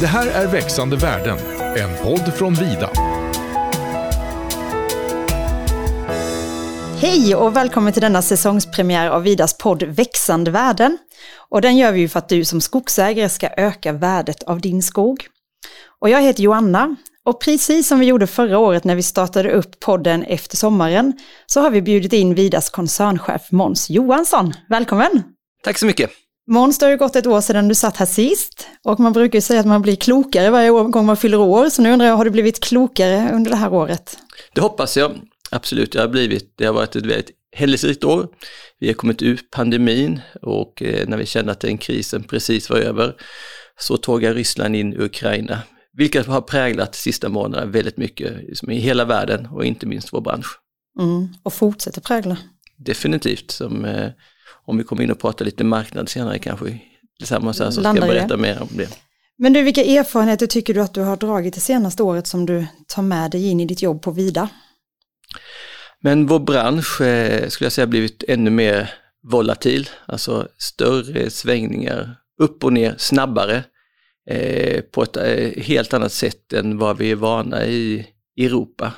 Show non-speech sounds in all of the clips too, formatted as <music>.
Det här är Växande världen, en podd från Vida. Hej och välkommen till denna säsongspremiär av Vidas podd Växande värden. Och den gör vi ju för att du som skogsägare ska öka värdet av din skog. Och jag heter Joanna och precis som vi gjorde förra året när vi startade upp podden efter sommaren så har vi bjudit in Vidas koncernchef Måns Johansson. Välkommen! Tack så mycket! Måns, det har ju gått ett år sedan du satt här sist och man brukar ju säga att man blir klokare varje gång man fyller år, så nu undrar jag, har du blivit klokare under det här året? Det hoppas jag, absolut. Det har blivit, det har varit ett väldigt händelserikt år. Vi har kommit ur pandemin och eh, när vi kände att den krisen precis var över så tågade Ryssland in i Ukraina, vilket har präglat sista månaderna väldigt mycket liksom i hela världen och inte minst vår bransch. Mm, och fortsätter prägla. Definitivt, som eh, om vi kommer in och pratar lite marknad senare kanske tillsammans här så ska jag berätta mer om det. Men du, vilka erfarenheter tycker du att du har dragit det senaste året som du tar med dig in i ditt jobb på Vida? Men vår bransch eh, skulle jag säga blivit ännu mer volatil, alltså större svängningar upp och ner snabbare eh, på ett eh, helt annat sätt än vad vi är vana i Europa.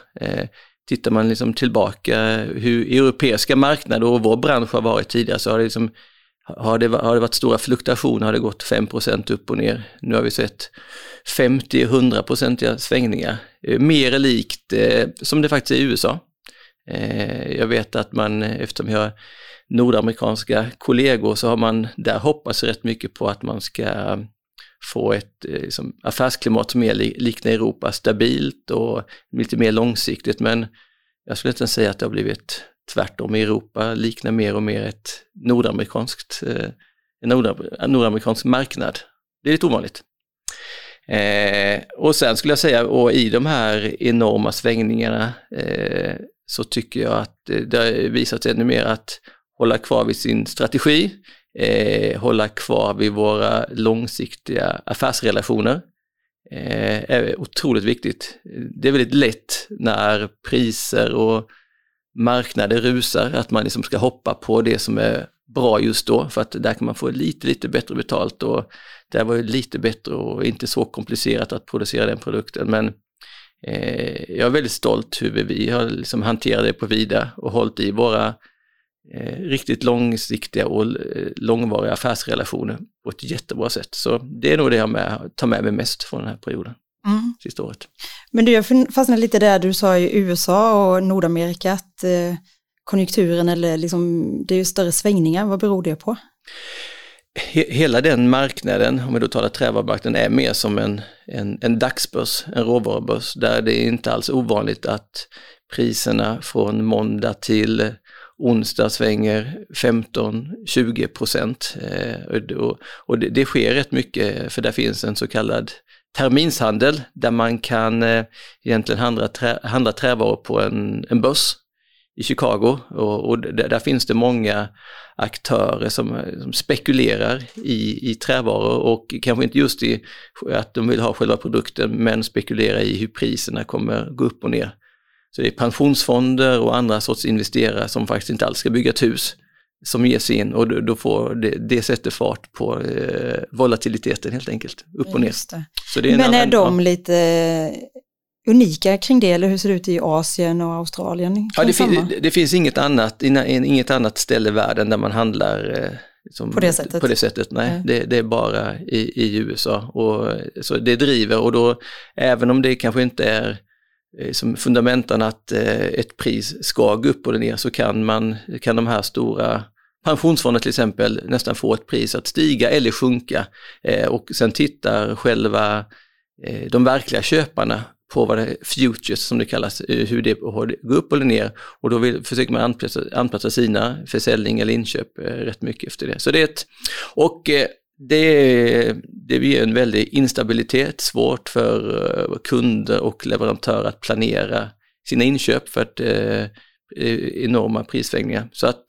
Tittar man liksom tillbaka hur europeiska marknader och vår bransch har varit tidigare så har det, liksom, har det, har det varit stora fluktuationer, har det gått 5% upp och ner. Nu har vi sett 50-100-procentiga svängningar. Eh, mer likt eh, som det faktiskt är i USA. Eh, jag vet att man, eh, eftersom jag har nordamerikanska kollegor, så har man där hoppats rätt mycket på att man ska få ett eh, liksom, affärsklimat som mer liknar Europa, stabilt och lite mer långsiktigt. Men jag skulle inte säga att det har blivit tvärtom. i Europa liknar mer och mer ett nordamerikanskt, eh, en nordamerikansk marknad. Det är lite ovanligt. Eh, och sen skulle jag säga, och i de här enorma svängningarna eh, så tycker jag att det har visat sig ännu mer att hålla kvar vid sin strategi, eh, hålla kvar vid våra långsiktiga affärsrelationer. Eh, är otroligt viktigt. Det är väldigt lätt när priser och marknader rusar att man liksom ska hoppa på det som är bra just då för att där kan man få lite, lite bättre betalt och det var ju lite bättre och inte så komplicerat att producera den produkten. Men eh, jag är väldigt stolt hur vi har liksom hanterat det på Vida och hållit i våra eh, riktigt långsiktiga och eh, långvariga affärsrelationer på ett jättebra sätt. Så det är nog det jag med, tar med mig mest från den här perioden. Mm. Sista året. Men du, jag fastnade lite där du sa i USA och Nordamerika att eh, konjunkturen eller liksom, det är ju större svängningar, vad beror det på? hela den marknaden, om vi då talar trävarumarknaden, är mer som en, en, en dagsbörs, en råvarubörs, där det är inte alls ovanligt att priserna från måndag till onsdag svänger 15-20 procent. Eh, och, och det, det, sker rätt mycket för där finns en så kallad terminshandel där man kan eh, egentligen handla, trä, handla trävaror på en, en börs i Chicago och, och där, där, finns det många aktörer som, eh, som, spekulerar i, i trävaror och kanske inte just i att de vill ha själva produkten men spekulerar i hur priserna kommer gå upp och ner. Så det är pensionsfonder och andra sorts investerare som faktiskt inte alls ska bygga ett hus som ger sig in och då får det, det sätter fart på eh, volatiliteten helt enkelt, upp och ner. Det är Men är annan, de lite eh, unika kring det eller hur ser det ut i Asien och Australien? Ja, det, fin det, finns inget annat, inget annat ställe i världen där man handlar eh, som, på det sättet? På det sättet, nej. nej. Det, det, är bara i, i USA. Och, så det driver och då, även om det kanske inte är Eh, som fundamentan att eh, ett pris ska gå upp och ner så kan, man, kan de här stora pensionsfonder till exempel nästan få ett pris att stiga eller sjunka eh, och sen tittar själva de verkliga köparna på vad det är, futures som det kallas, hur det går upp eller ner och då vill, försöker man anpassa, anpassa sina försäljning eller inköp rätt mycket efter det. Så det är ett, och det, det blir en väldig instabilitet, svårt för eh, kunder och leverantörer att planera sina inköp för att eh, enorma prissvängningar. Så att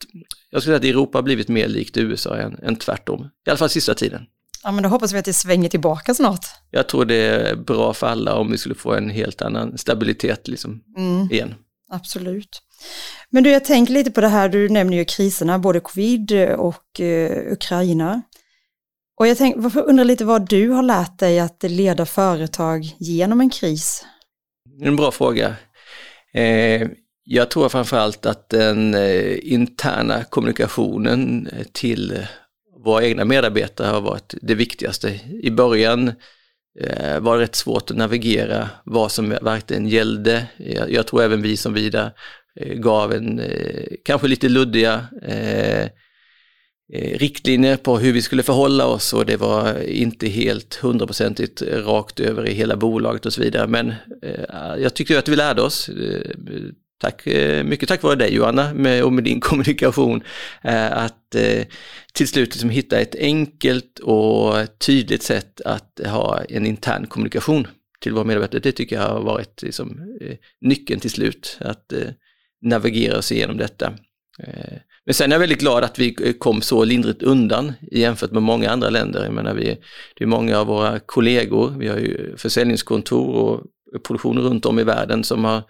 jag skulle säga att Europa har blivit mer likt USA än, än tvärtom, i alla fall sista tiden. Ja men då hoppas vi att det svänger tillbaka snart. Jag tror det är bra för alla om vi skulle få en helt annan stabilitet liksom mm. igen. Absolut. Men du, jag tänker lite på det här, du nämner ju kriserna, både covid och eh, Ukraina. Och jag tänk, varför undrar lite vad du har lärt dig att leda företag genom en kris? Det är En bra fråga. Eh, jag tror framförallt att den eh, interna kommunikationen eh, till våra egna medarbetare har varit det viktigaste. I början eh, var det rätt svårt att navigera vad som verkligen gällde. Jag, jag tror även vi som Vida eh, gav en eh, kanske lite luddiga Eh, riktlinjer på hur vi skulle förhålla oss och det var inte helt hundraprocentigt rakt över i hela bolaget och så vidare. Men eh, jag tyckte att vi lärde oss eh, Tack, mycket tack vare dig Johanna med, och med din <laughs> kommunikation, att till slut liksom hitta ett enkelt och tydligt sätt att ha en intern kommunikation till våra medarbetare. Det tycker jag har varit liksom, nyckeln till slut, att navigera oss igenom detta. Men sen är jag väldigt glad att vi eh, kom så lindrigt undan jämfört med många andra länder. Jag menar, vi, det är många av våra kollegor, vi har ju försäljningskontor och produktion runt om i världen som har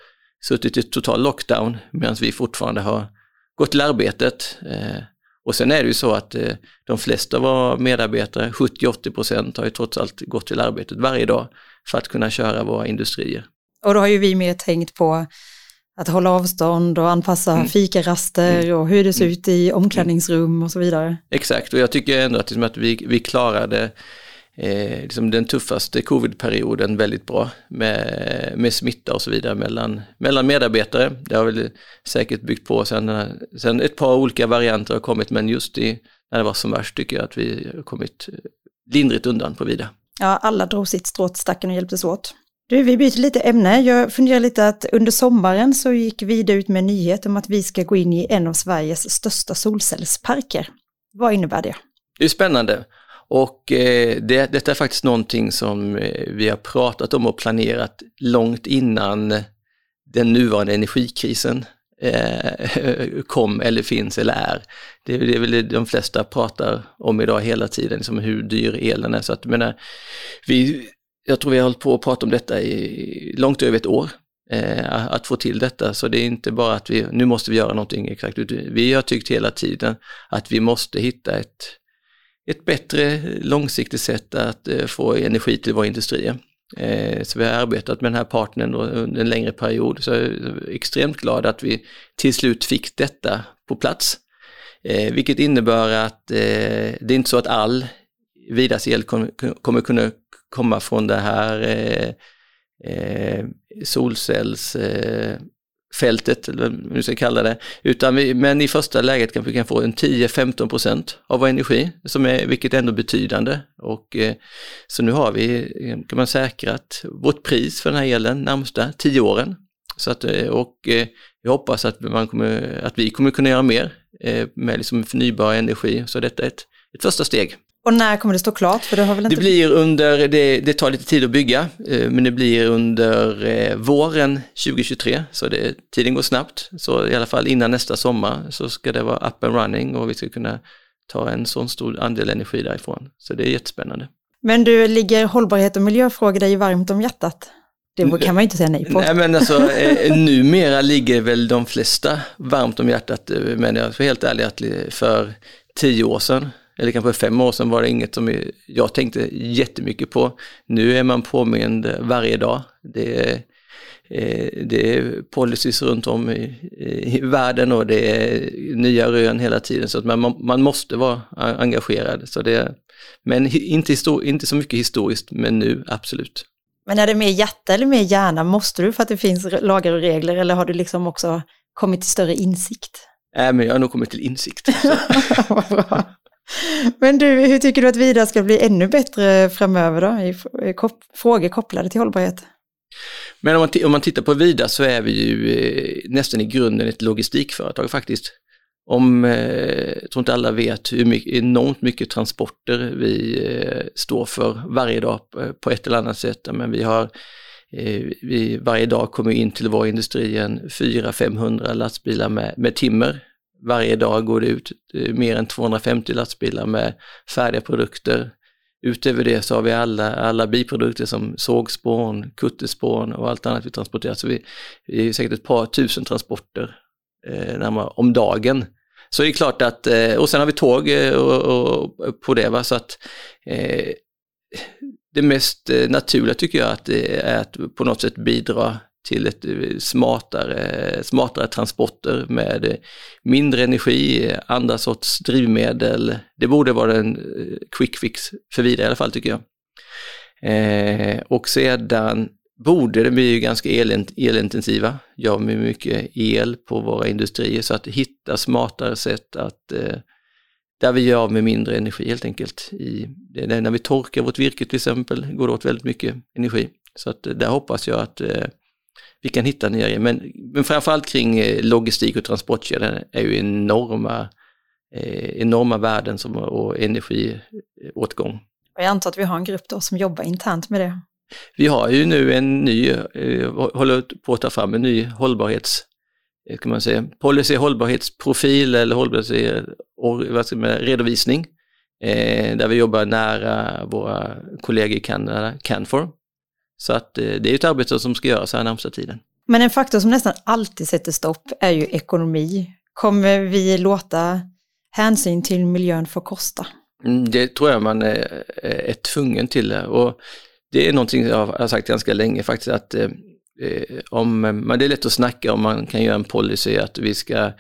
suttit i total lockdown medan vi fortfarande har gått till arbetet. Eh, och sen är det ju så att eh, de flesta av våra medarbetare, 70-80 procent, har ju trots allt gått till arbetet varje dag för att kunna köra våra industrier. Och då har ju vi mer tänkt på att hålla avstånd och anpassa mm. fikaraster mm. och hur det ser mm. ut i omklädningsrum och så vidare. Exakt, och jag tycker ändå att, liksom att vi, vi klarade eh, liksom den tuffaste covidperioden väldigt bra med, med smitta och så vidare mellan, mellan medarbetare. Det har väl säkert byggt på sen, sen ett par olika varianter har kommit men just i, när det var som värst tycker jag att vi har kommit lindrigt undan på vida. Ja, alla drog sitt strå till stacken och hjälptes åt. Du, vi byter lite ämne. Jag funderar lite att under sommaren så gick Vida ut med en nyhet om att vi ska gå in i en av Sveriges största solcellsparker. Vad innebär det? Det är spännande. Och eh, det, detta är faktiskt någonting som eh, vi har pratat om och planerat långt innan den nuvarande energikrisen eh, <laughs> kom eller finns eller är. Det, det är väl det de flesta pratar om idag hela tiden, liksom hur dyr elen är. Så att, menar, vi, jag tror vi har hållit på att prata om detta i långt över ett år, eh, att få till detta. Så det är inte bara att vi, nu måste vi göra någonting exakt, vi har tyckt hela tiden att vi måste hitta ett ett bättre långsiktigt sätt att eh, få energi till våra industrier. Eh, så vi har arbetat med den här partnern under en längre period, så jag är extremt glad att vi till slut fick detta på plats. Eh, vilket innebär att eh, det är inte så att all Vidas el kommer kunna komma från det här eh, eh, solcellsfältet, eller vad vi ska kalla det. Utan vi, men i första läget kanske vi kan få en 10-15 procent av vår energi, som är, vilket är ändå betydande. Och, eh, så nu har vi, kan man säkrat vårt pris för den här elen närmsta 10 åren. Så att, eh, och jag hoppas att, man kommer, att vi kommer kunna göra mer med liksom förnybar energi, så detta är ett, ett första steg. Och när kommer det stå klart? För det, har väl inte... det blir under, det, det tar lite tid att bygga, eh, men det blir under eh, våren 2023, så det, tiden går snabbt. Så i alla fall innan nästa sommar så ska det vara up and running och vi ska kunna ta en sån stor andel energi därifrån. Så det är jättespännande. Men du, ligger hållbarhet och miljöfrågor dig varmt om hjärtat? Det kan man ju inte säga nej på. Nej men alltså eh, numera ligger väl de flesta varmt om hjärtat, men jag är helt ärlig att för tio år sedan eller kanske fem år sedan var det inget som jag tänkte jättemycket på. Nu är man påmind varje dag. Det är, eh, det är policies runt om i, i, världen och det är nya rön hela tiden så att man, man måste vara engagerad. Så det, men inte, histor, inte så mycket historiskt, men nu absolut. Men är det mer hjärta eller mer hjärna? Måste du för att det finns lagar och regler eller har du liksom också kommit till större insikt? Nej, men jag har nog kommit till insikt. <laughs> Men du, hur tycker du att Vida ska bli ännu bättre framöver då, i frågor kopplade till hållbarhet? Men om man, om man tittar på Vida så är vi ju eh, nästan i grunden ett logistikföretag faktiskt. Om, eh, jag tror inte alla vet hur mycket, enormt mycket transporter vi eh, står för varje dag på ett eller annat sätt. Men vi har eh, vi, varje dag kommer in till vår industri en 400-500 lastbilar med, med timmer varje dag går det ut eh, mer än 250 lastbilar med färdiga produkter. Utöver det så har vi alla, alla biprodukter som sågspån, kutterspån och allt annat vi transporterar. Så vi, vi är säkert ett par tusen transporter eh, om dagen. så det är klart att, eh, och sen har vi tåg eh, och, och, på det. Va? Så att, eh, det mest eh, naturliga tycker jag att det är att på något sätt bidra till ett eh, smartare, smartare transporter med eh, mindre energi, andra sorts drivmedel. Det borde vara en eh, quick fix för vidare i alla fall tycker jag. Eh, och sedan borde det bli ganska elintensiva, gör med mycket el på våra industrier, så att hitta smartare sätt att eh, där vi gör med mindre energi helt enkelt. I, när vi torkar vårt virke till exempel går det åt väldigt mycket energi. Så att där hoppas jag att eh, vi kan hitta nya grejer. Men, men framförallt kring eh, logistik och transportkedjan är ju enorma, eh, enorma värden som, och energiåtgång. Jag antar att vi har en grupp då som jobbar internt med det. Vi har ju nu en ny, eh, håller på att ta fram en ny hållbarhets, eh, kan man säga, policy hållbarhetsprofil eller hållbarhets, vad ska man, redovisning. Eh, där vi jobbar nära våra kollegor i Kanada, Canfor. Så att eh, det är ett arbete som ska göras här närmsta tiden. Men en faktor som nästan alltid sätter stopp är ju ekonomi. Kommer vi låta hänsyn till miljön få kosta? Mm, det tror jag man är, är tvungen till. Och det är någonting jag har sagt ganska länge faktiskt, att eh, om, men det är lätt att snacka om man kan göra en policy att vi ska,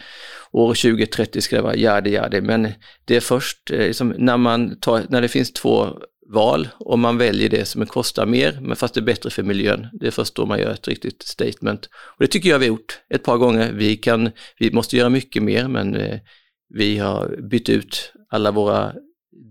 år 2030 ska det vara yadi yadi, men det är först eh, liksom, när, man tar, när det finns två val om man väljer det som kostar mer, men fast det är bättre för miljön. Det är först då man gör ett riktigt statement. Och det tycker jag vi har gjort ett par gånger. Vi, kan, vi måste göra mycket mer, men eh, vi har bytt ut alla våra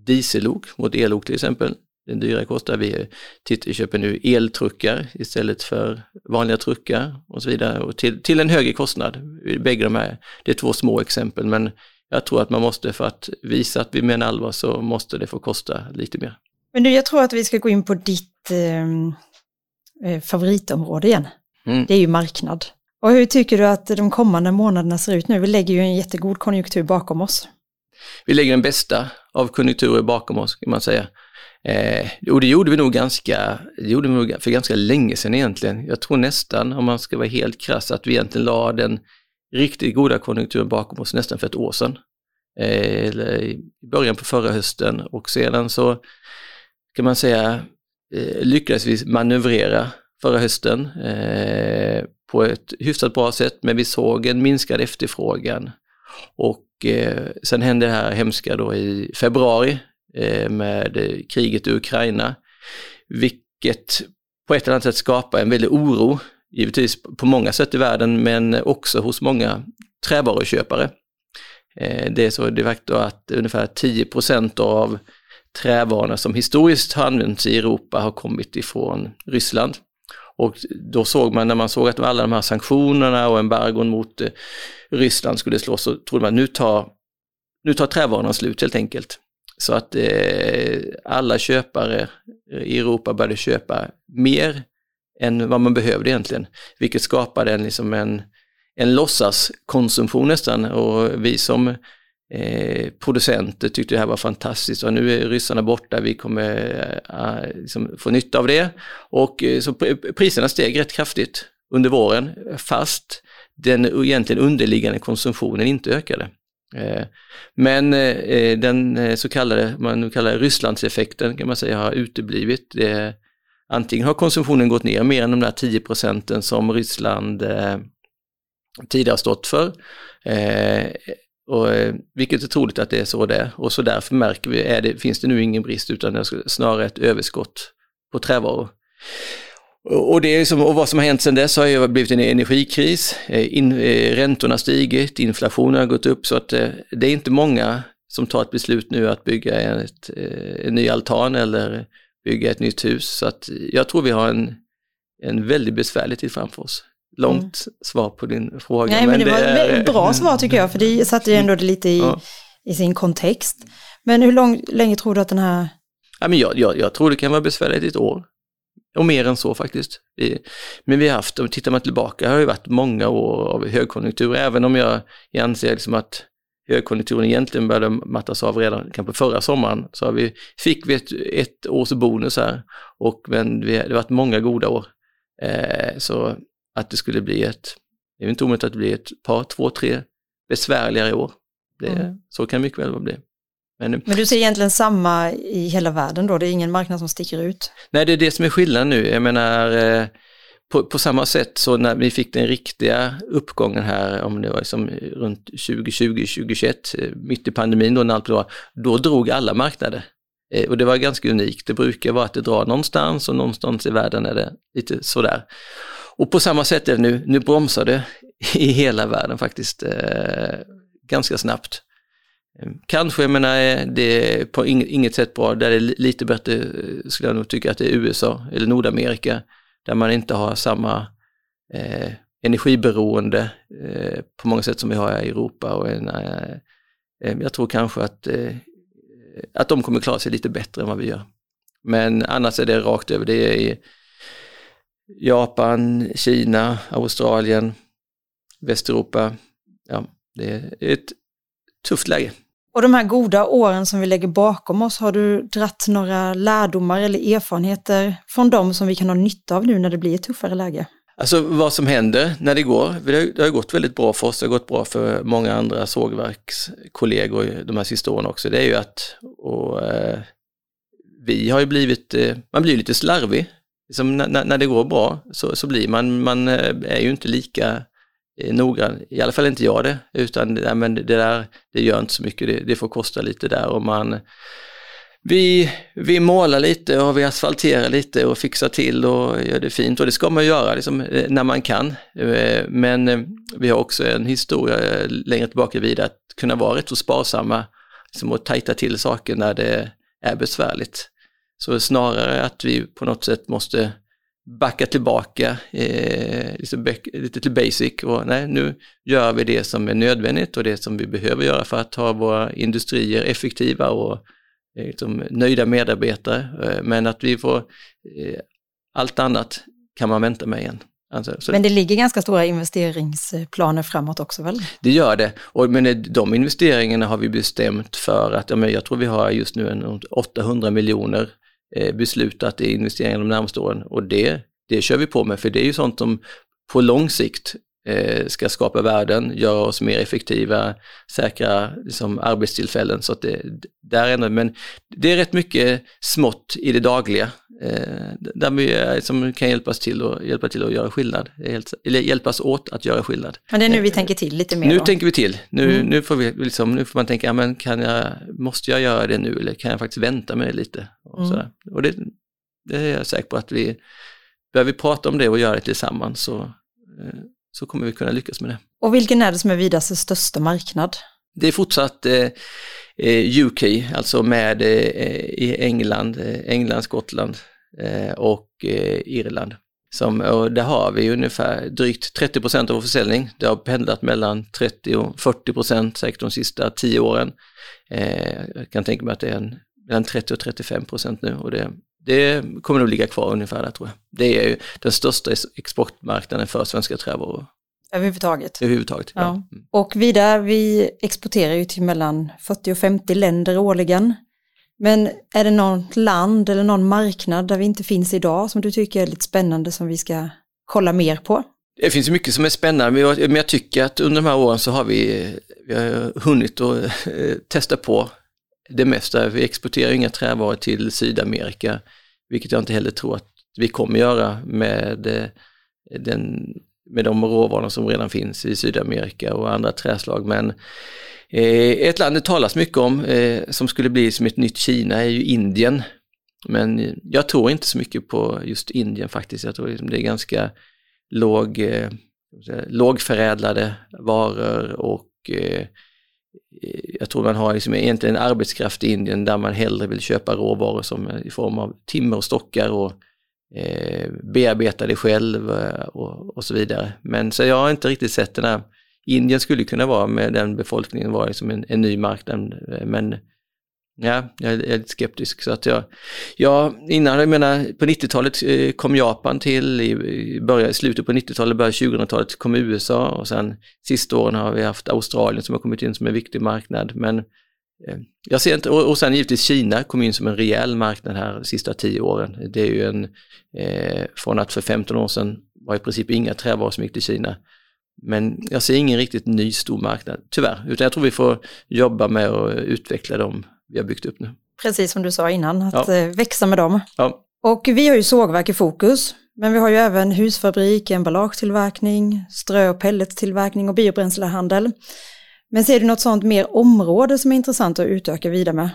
diesellok mot ellok till exempel. Den dyra kostar vi tittar, köper nu eltruckar istället för vanliga truckar och så vidare och till, till en högre kostnad. Bägge de här, det är två små exempel men jag tror att man måste för att visa att vi menar allvar så måste det få kosta lite mer. Men du, jag tror att vi ska gå in på ditt ehm, eh, favoritområde igen. Mm. Det är ju marknad. Och hur tycker du att de kommande månaderna ser ut nu? Vi lägger ju en jättegod konjunktur bakom oss. Vi lägger den bästa av konjunkturer bakom oss kan man säga. Eh, och det gjorde vi nog ganska, det gjorde vi nog för ganska länge sedan egentligen. Jag tror nästan, om man ska vara helt krass, att vi egentligen la den riktigt goda konjunkturen bakom oss nästan för ett år sedan. Eh, eller i början på förra hösten och sedan så kan man säga eh, lyckades vi manövrera förra hösten eh, på ett hyfsat bra sätt, men vi såg en minskad efterfrågan. Och eh, sen hände det här hemska då i februari Eh, med kriget i Ukraina, vilket på ett eller annat sätt skapar en väldig oro, givetvis på många sätt i världen, men också hos många trävaruköpare. Eh, det är så de facto att ungefär 10% av trävarorna som historiskt har använts i Europa har kommit ifrån Ryssland. Och då såg man, när man såg att alla de här sanktionerna och embargon mot eh, Ryssland skulle slås, så trodde man att nu tar, nu tar trävarorna slut helt enkelt. Så att eh, alla köpare i Europa började köpa mer än vad man behövde egentligen, vilket skapade en, liksom en, en låtsaskonsumtion nästan och vi som eh, producenter tyckte det här var fantastiskt och nu är ryssarna borta, vi kommer eh, eh liksom få nytta av det. Och eh, så priserna steg rätt kraftigt under våren, fast den egentligen underliggande konsumtionen inte ökade. Eh, men eh, den så kallade, man kallar Rysslandseffekten kan man säga har uteblivit. Det, antingen har konsumtionen gått ner mer än de där 10 procenten som Ryssland tidigare stått för. Och, eh, vilket är troligt att det är så det är. Och så därför märker vi, är det, finns det nu ingen brist utan det är snarare ett överskott på trävaror. Och, det är som, och vad som har hänt sedan dess har ju blivit en energikris, eh, in, eh, räntorna stigit, inflationen har gått upp så att eh, det är inte många som tar ett beslut nu att bygga ett, eh, en ny altan eller bygga ett nytt hus. Så att jag tror vi har en, en väldigt besvärlig tid framför oss. Långt mm. svar på din fråga. Nej, men, men det, det, var ett bra svar tycker jag, för det satte ju ändå det lite i, ja. i sin kontext. Men hur lång, länge tror du att den här... Ja, men jag, jag, jag tror det kan vara besvärligt i ett år. Och mer än så faktiskt. Men vi har haft, om tittar man tillbaka, har det varit många år av högkonjunktur, även om jag anser liksom att högkonjunkturen egentligen började mattas av redan kanske förra sommaren, så har vi, fick vi ett, ett års bonus här. Och, men vi, det har varit många goda år. Eh, så att det skulle bli ett, det är inte omöjligt att det blir ett par, två, tre besvärligare år. Det, Mm. Så kan mycket väl bli. Men, Men du ser egentligen samma i hela världen då? Det är ingen marknad som sticker ut? nej, det är det som är skillnaden nu. Jag menar, eh, på, på samma sätt så när vi fick den riktiga uppgången här, om det var liksom runt 2020, 2021, eh, mitt i pandemin då när allt var, då drog alla marknader. Eh, Och det var ganska unikt. Det brukar vara att det drar någonstans och någonstans i världen är det lite sådär. Och på samma sätt är det nu, nu bromsar det i hela världen faktiskt eh, ganska snabbt. Ehm, kanske, jag menar, eh, det är på inget sätt bra, där det är lite bättre, eh, skulle jag nog tycka att det är USA eller Nordamerika, där man inte har samma eh, energiberoende eh, på många sätt som vi har i Europa. Och eh, eh jag tror kanske att, eh, att de kommer klara sig lite bättre än vad vi gör. Men annars är det rakt över, det är Japan, Kina, Australien, Västeuropa. Ja, det är ett tufft läge. Och de här goda åren som vi lägger bakom oss, har du dratt några lärdomar eller erfarenheter från dem som vi kan ha nytta av nu när det blir ett tuffare läge? Alltså vad som händer när det går, det har, gått väldigt bra för oss, det har gått bra för många andra sågverkskollegor de här sista åren också, det är ju att och, eh, vi har ju blivit, eh, man blir lite slarvig. Liksom när, när- det går bra så, så blir man, man eh, är ju inte lika eh, noggrann, i alla fall inte jag det, utan det, där, men det där, det gör inte så mycket, det, det får kosta lite där och man vi, vi målar lite och vi asfalterar lite och fixar till och gör det fint och det ska man göra liksom, eh, när man kan. Men vi har också en historia längre tillbaka vid att kunna vara rätt så sparsamma liksom, och tajta till saker när det är besvärligt. Så snarare att vi på något sätt måste backa tillbaka eh, lite, back, lite till basic och nej, nu gör vi det som är nödvändigt och det som vi behöver göra för att ha våra industrier effektiva och eh, liksom, nöjda medarbetare. Eh, men att vi får, eh, allt annat kan man vänta med igen. Alltså, så Men det ligger ganska stora investeringsplaner framåt också väl? det gör det. Och, men eh, de investeringarna har vi bestämt för att, ja, men jag tror vi har just nu en 800 miljoner Eh, beslutat i investeringar de närmaste åren. Och det, det kör vi på med för det är ju sånt som på lång sikt ska skapa värden, göra oss mer effektiva, säkra liksom, arbetstillfällen. Så att det, där är, något- men det är rätt mycket smått i det dagliga eh, där vi eh, som kan hjälpas till och hjälpa till att göra skillnad, eller hjälpas åt att göra skillnad. Men det är nu vi tänker till lite mer Nu då. tänker vi till. Nu, Mm. nu, får vi liksom, nu får man tänka, ja, men kan jag, måste jag göra det nu eller kan jag faktiskt vänta med det lite? Och, Mm. sådär. och det, det är jag säker på att vi, börjar vi prata om det och göra det tillsammans så, eh, så kommer vi kunna lyckas med det. Och vilken är det som är Vidas största marknad? Det är fortsatt eh, eh, UK, alltså med eh, i England, eh, England, Skottland eh, och eh, Irland. Som, och där har vi ungefär drygt 30 procent av vår försäljning. Det har pendlat mellan 30 och 40 procent säkert de sista 10 åren. Jag kan tänka mig att det är en, mellan 30 och 35 procent nu och det, det kommer nog ligga kvar ungefär där tror jag. Det är ju den största ex- exportmarknaden för svenska trävaror Överhuvudtaget. överhuvudtaget. Ja. Mm. Och Vida, vi exporterar ju till mellan 40 och 50 länder årligen. Men är det något land eller någon marknad där vi inte finns idag som du tycker är lite spännande som vi ska kolla mer på? Det finns mycket som är spännande, men jag, men jag tycker att under de här åren så har vi, vi har hunnit att eh, testa på det mesta. Vi exporterar ju inga trävaror till Sydamerika, vilket jag inte heller tror att vi kommer göra med, eh, den, med de råvaror som redan finns i Sydamerika och andra träslag. Men eh, ett land det talas mycket om, eh, som skulle bli som ett nytt Kina, är ju Indien. Men jag tror inte så mycket på just Indien faktiskt. Jag tror liksom det är ganska låg, lågförädlade varor och jag tror man har liksom egentligen en arbetskraft i Indien där man hellre vill köpa råvaror som i form av timmer och stockar och eh, bearbeta det själv eh, och, och så vidare. Men så jag har inte riktigt sett den här, Indien skulle kunna vara med den befolkningen vara liksom en, en ny marknad eh, men Ja, jag är, lite skeptisk. Så att jag, jag, innan, jag menar, på 90-talet eh, kom Japan till, i, i, början, i slutet på 90-talet, början 2000-talet kom USA och sen sista åren har vi haft Australien som har kommit in som en viktig marknad. Men eh, jag ser inte, och, och sen givetvis Kina kom in som en rejäl marknad här de sista tio åren. Det är ju en, eh, från att för 15 år sedan var i princip inga trävaror som gick till Kina. men jag ser ingen riktigt ny stor marknad, tyvärr. Utan jag tror vi får jobba med att utveckla dem vi har byggt upp nu. Precis som du sa innan, att Ja. eh, växa med dem. Ja, Och vi har ju sågverk i fokus, men vi har ju även husfabrik, emballagetillverkning, strö och pelletstillverkning och biobränslehandel. Men ser du något sånt mer område som är intressant att utöka vidare med?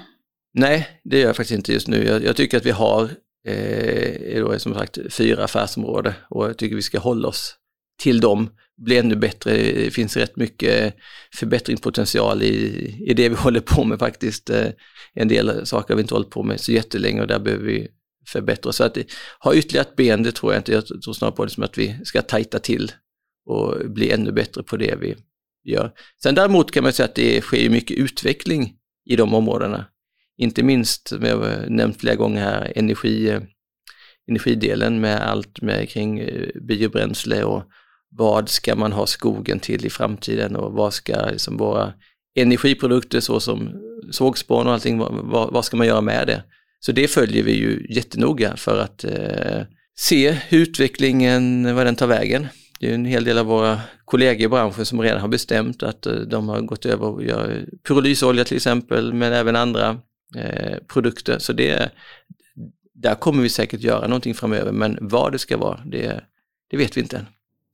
nej, det gör jag faktiskt inte just nu. Jag, jag tycker att vi har, eh, då som sagt, fyra affärsområden och jag tycker vi ska hålla oss till dem, bli ännu bättre. Det finns rätt mycket förbättringspotential i, i det vi <laughs> håller på med faktiskt. Eh, en del saker har vi inte hållit på med så jättelänge och där behöver vi förbättra. Så att ha ytterligare ett ben, det tror jag inte. Jag tror snarare på det som att vi ska tajta till och bli ännu bättre på det vi gör. Sen däremot kan man säga att det sker mycket utveckling i de områdena. Inte minst, som jag nämnt flera gånger här, energi, eh, energidelen med allt med kring eh, biobränsle och vad ska man ha skogen till i framtiden och vad ska liksom våra energiprodukter såsom sågspån och allting, vad, vad, ska man göra med det? Så det följer vi ju jättenoga för att eh, se hur utvecklingen, vad den tar vägen. Det är en hel del av våra kollegor i branschen som redan har bestämt att eh, de har gått över och gör pyrolysolja till exempel, men även andra eh, produkter. Så det, där kommer vi säkert göra någonting framöver, men vad det ska vara, det, det vet vi inte än.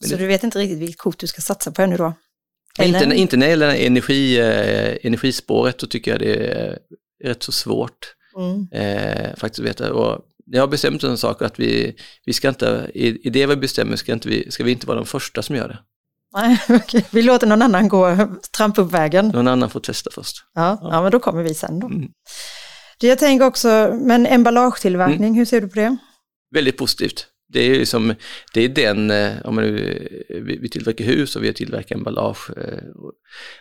Så du vet inte riktigt vilket kort du ska satsa på ännu då? Inte, Eller? inte när det gäller energi, eh, energispåret, då tycker jag det är rätt så svårt Mm. eh, faktiskt att veta. Och jag har bestämt en sak att vi, vi ska inte, i, i det vi bestämmer ska, inte vi, ska vi inte vara de första som gör det. Nej, <laughs> okej. Vi låter någon annan gå, trampa upp vägen. Någon annan får testa först. Ja, ja, men då kommer vi sen då. Mm. Jag tänker också, men emballagetillverkning, hur ser du på det? Väldigt positivt. Det är ju som, det är den, eh, om man nu, eh, vi, tillverkar hus och vi tillverkar emballage eh,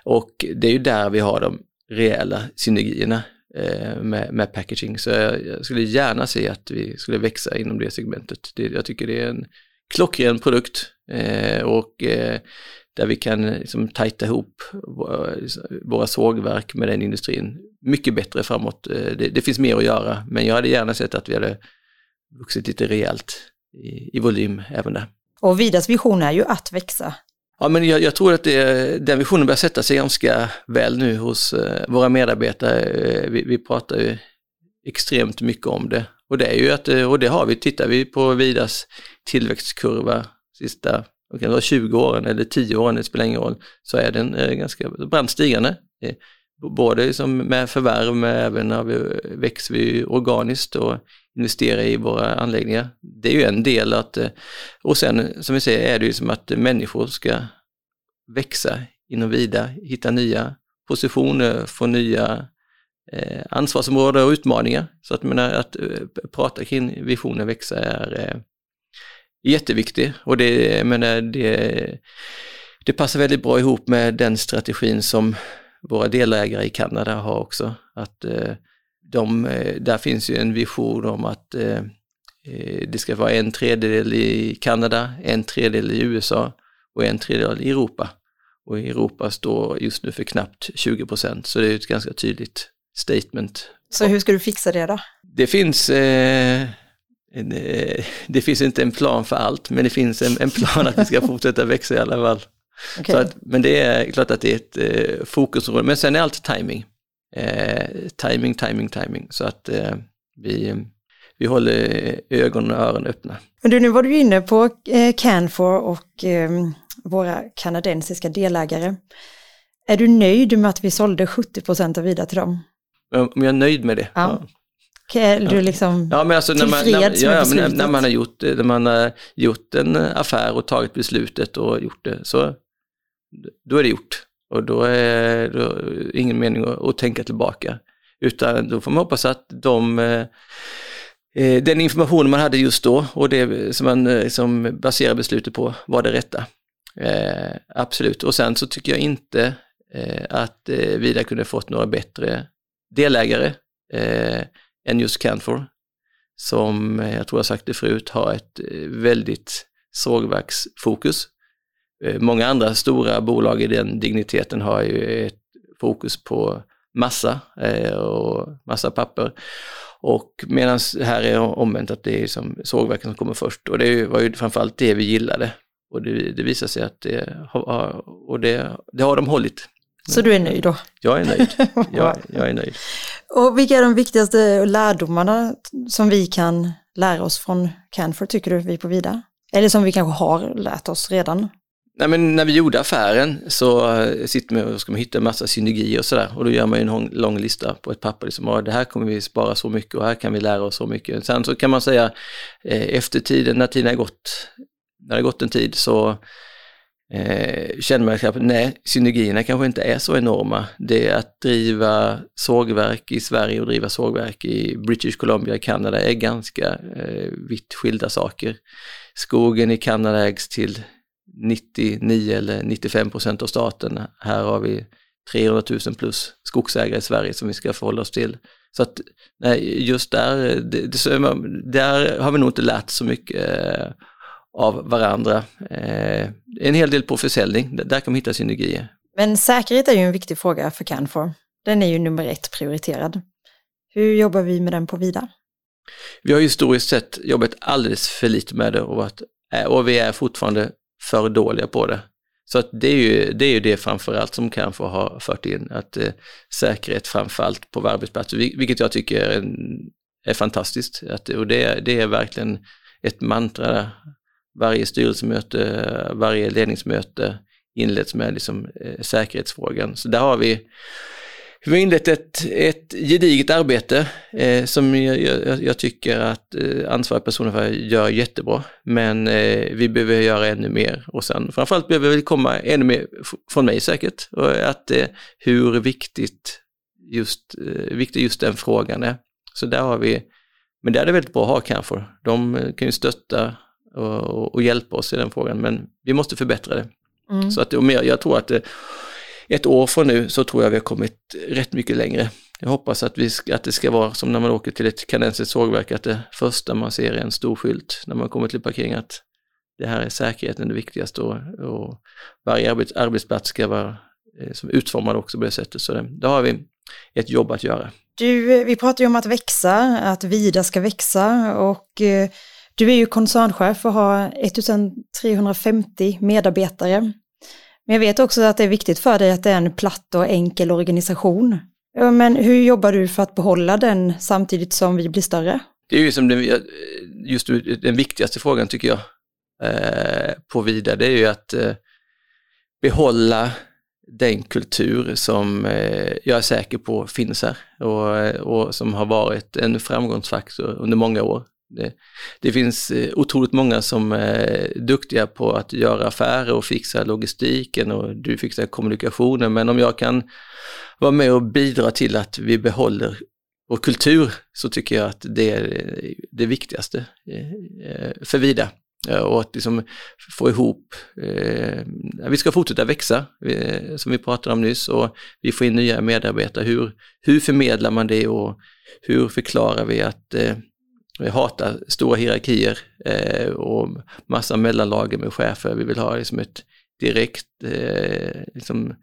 och, det är ju där vi har de rejäla synergierna med, med packaging. Så jag, jag skulle gärna se att vi skulle växa inom det segmentet. Det, jag tycker det är en klockren produkt och där vi kan liksom tajta ihop våra, sågverk med den industrin mycket bättre framåt. Det, det finns mer att göra, men jag hade gärna sett att vi hade vuxit lite rejält i, i volym även där. Och Vidas vision är ju att växa. Ja, men jag, jag tror att det, den visionen börjar sätta sig ganska väl nu hos eh, våra medarbetare. Eh, vi, vi pratar ju extremt mycket om det. Och det är ju att, eh, och det har vi, tittar vi på Vidas tillväxtkurva sista det vara, 20 åren eller 10 åren, det spelar ingen roll, så är den ganska brant stigande. Både som med förvärv, men även när vi växer vi organiskt och investera i våra anläggningar. Det är ju en del att, eh, och sen som vi säger är det ju som att människor ska växa inom vida, hitta nya positioner, få nya eh, ansvarsområden och utmaningar. Så att, menar, att eh, prata kring visionen växa är eh, jätteviktigt och det, menar, det, det passar väldigt bra ihop med den strategin som våra delägare i Kanada har också. Att eh, de, eh, där finns ju en vision om att eh, eh, det ska vara en tredjedel i Kanada, en tredjedel i USA och en tredjedel i Europa. Och i Europa står just nu för knappt 20 procent, så det är ett ganska tydligt statement. Så hur ska du fixa det då? Det finns, eh, en, eh, <laughs> det finns inte en plan för allt, men det finns en, en plan att vi ska fortsätta växa i alla fall. <laughs> Så att, men det är klart att det är ett eh, fokusområde, men sen är allt timing. Eh, timing, timing, timing. Så att eh, vi, vi håller ögon och öron öppna. Men du, nu var du inne på eh, Canfor och eh, våra kanadensiska delägare. Är du nöjd med att vi sålde 70 procent av Vida till dem? Om jag är nöjd med det? Ja. Är du liksom... Ja, men alltså när man, när, med ja, ja, när, beslutet? när man har gjort, när man har gjort en affär och tagit beslutet och gjort det, så då är det gjort. Och då är det ingen mening att, att tänka tillbaka. Utan då får man hoppas att de, eh, eh den information man hade just då och det som man eh, som baserar beslutet på var det rätta. Eh, absolut. Och sen så tycker jag inte eh, att eh, Vida kunde fått några bättre delägare eh, än just Canfor som eh, jag tror jag sagt det förut har ett väldigt sågverksfokus. Eh, Många andra stora bolag i den digniteten har ju ett fokus på massa eh, och massa papper. Och medan här är omvänt att det är som sågverken som kommer först och det var ju framförallt det vi gillade. och det, det visar sig att det har, och det, det har de hållit. Så du är nöjd då? Jag är nöjd. <laughs> Jag, jag är nöjd. Och vilka är de viktigaste lärdomarna som vi kan lära oss från Canfor, tycker du, vi på Vida? Eller som vi kanske har lärt oss redan? Nej, men när vi gjorde affären så eh, sitter man och ska man hitta en massa synergier och sådär och då gör man ju en lång, lång lista på ett papper. Liksom, det här kommer vi spara så mycket och här kan vi lära oss så mycket. Sen så kan man säga eh, efter tiden, när tiden har gått, när det har gått en tid så eh, känner man att nej, synergierna kanske inte är så enorma. Det är att driva sågverk i Sverige och driva sågverk i British Columbia, i Kanada är ganska eh, vitt skilda saker. Skogen i Kanada ägs till 99 eller 95 procent av staten. Här har vi 300 000 plus skogsägare i Sverige som vi ska förhålla oss till. Så att nej, just där, det, där har vi nog inte lärt så mycket eh, av varandra. Eh, en hel del på försäljning, där kan man hitta synergier. Men säkerhet är ju en viktig fråga för Canfor. Den är ju nummer ett prioriterad. Hur jobbar vi med den på Vida? Vi har historiskt sett jobbat alldeles för lite med det och, varit, och vi är fortfarande för dåliga på det. Så att det är ju det, är ju det framförallt som Canfor har fört in, att eh, säkerhet framförallt på arbetsplatser, vilket jag tycker är, en, är fantastiskt. Att, och det, det är verkligen ett mantra varje styrelsemöte, varje ledningsmöte inleds med liksom, eh, säkerhetsfrågan. Så där har vi, vi har inlett ett, ett gediget arbete eh, som jag, jag, jag, tycker att eh, ansvariga personer för gör jättebra. Men eh, vi behöver göra ännu mer och sen framförallt behöver vi komma ännu mer från mig säkert. Och att eh, hur viktigt just, eh, viktig just den frågan är. Så där har vi, men där är det väldigt bra att ha kanske. De kan ju stötta och, och, hjälpa oss i den frågan. Men vi måste förbättra det. Mm. Så att, och mer, jag tror att det, ett år från nu så tror jag vi har kommit rätt mycket längre. Jag hoppas att, vi, att det ska vara som när man åker till ett kanadensiskt sågverk, att det första man ser är en stor skylt när man kommer till parkering att det här är säkerheten det viktigaste och, och varje arbets, arbetsplats ska vara eh, som utformad också på det sättet. Så det, då har vi ett jobb att göra. Du, eh, vi pratar ju om att växa, att Vida ska växa och eh, du är ju koncernchef och har 1350 medarbetare. Men jag vet också att det är viktigt för dig att det är en platt och enkel organisation. Men hur jobbar du för att behålla den samtidigt som vi blir större? Det är ju som den, just den viktigaste frågan tycker jag eh, på Vida, det är ju att eh, behålla den kultur som eh, jag är säker på finns här och, och som har varit en framgångsfaktor under många år. Det, det, finns eh, otroligt många som är duktiga på att göra affärer och fixa logistiken och du fixar kommunikationen. Men om jag kan vara med och bidra till att vi behåller vår kultur så tycker jag att det är eh, det viktigaste för Vida. Och att liksom få ihop, vi ska fortsätta växa som vi pratade om nyss och vi får in nya medarbetare. Hur, hur förmedlar man det och hur förklarar vi att vi hatar stora hierarkier eh, och massa mellanlager med chefer. Vi vill ha liksom ett direkt, eh, liksom,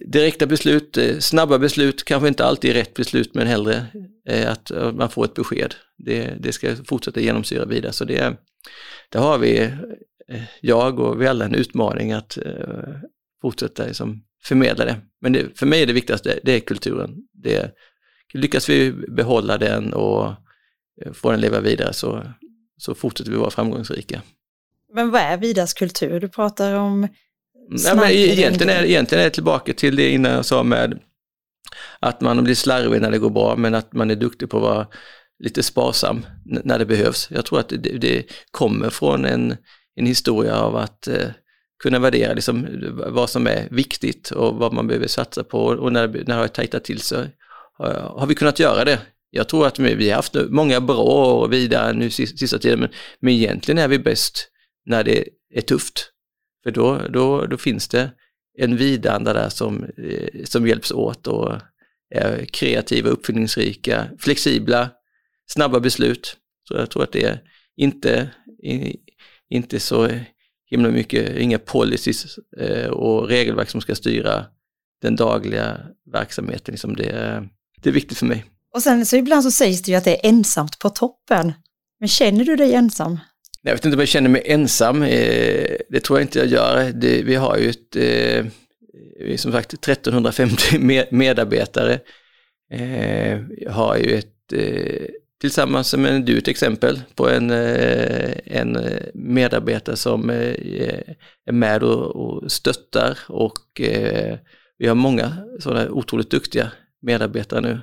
direkta beslut, eh, snabba beslut, kanske inte alltid rätt beslut men hellre eh, att eh, man får ett besked. Det, det ska fortsätta genomsyra vidare. Så det, det har vi, eh, jag och vi alla en utmaning att eh, fortsätta liksom, förmedla det. Men det, för mig är det viktigaste, det är kulturen. Det, lyckas vi behålla den och får den leva vidare så, så fortsätter vi vara framgångsrika. Men vad är Vidas kultur? Du pratar om Ja, men egentligen, är, egentligen är det tillbaka till det innan jag sa med att man blir slarvig när det går bra men att man är duktig på att vara lite sparsam när det behövs. Jag tror att det, det kommer från en, en historia av att eh, kunna värdera liksom vad som är viktigt och vad man behöver satsa på och när, när det har tajtat till sig har, har vi kunnat göra det jag tror att vi har haft många bra och vidare nu sista tiden, men, men egentligen är vi bäst när det är tufft. För då, då, då finns det en vidanda där som, eh, som hjälps åt och är kreativa, uppfinningsrika, flexibla, snabba beslut. Så jag tror att det är inte, inte så himla mycket, inga policies eh, och regelverk som ska styra den dagliga verksamheten. Liksom det, det är viktigt för mig. Och sen så ibland så sägs det ju att det är ensamt på toppen. Men känner du dig ensam? Jag vet inte om jag känner mig ensam. Eh, det tror jag inte jag gör. Det, vi har ju ett, eh, eh, som sagt 1350 <laughs> medarbetare. Jag har ju ett, tillsammans med du ett exempel på en, en medarbetare som är med och, och stöttar och vi har många sådana otroligt duktiga medarbetare nu.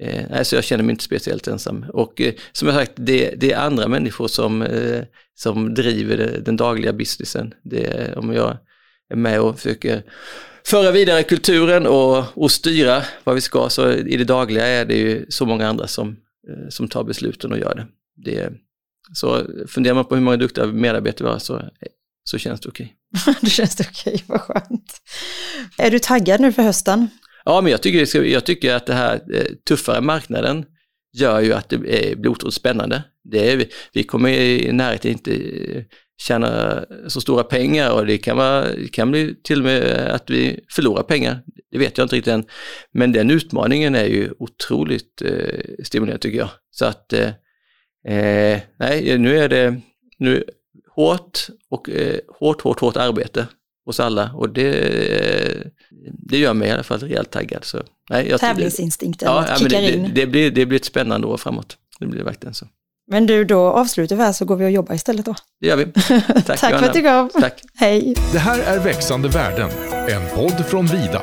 Eh, alltså jag känner mig inte speciellt ensam. Och eh, som jag sagt, det, det, är andra människor som, eh, som driver det, den dagliga businessen. Det, om jag är med och försöker föra vidare kulturen och, och styra vad vi ska, så i det dagliga är det ju så många andra som, eh, som tar besluten och gör det. det så funderar man på hur många duktiga medarbetare vi har så, så känns det okej. Okay. <laughs> det känns okej, okay, vad skönt. Är du taggad nu för hösten? Ja, men jag tycker, jag tycker att det här eh, tuffare marknaden gör ju att det eh, blir otroligt spännande. Det är, vi kommer i närheten inte eh, tjäna så stora pengar och det kan, vara, det kan bli till och med att vi förlorar pengar. Det vet jag inte riktigt än. Men den utmaningen är ju otroligt eh, stimulerande tycker jag. Så att, eh nej, nu är det nu, hårt och eh, hårt, hårt, hårt arbete hos alla och det, det gör mig i alla fall rejält taggad. Så, nej, jag Tävlingsinstinkten ja, ja, kickar det, in. Det, det, blir, det blir ett spännande år framåt. Det blir verkligen så. Men du, då avslutar vi här så går vi och jobbar istället då. Det gör vi. <laughs> Tack, Tack för att du gav. Tack. Hej. Det här är Växande värden, en podd från Vida.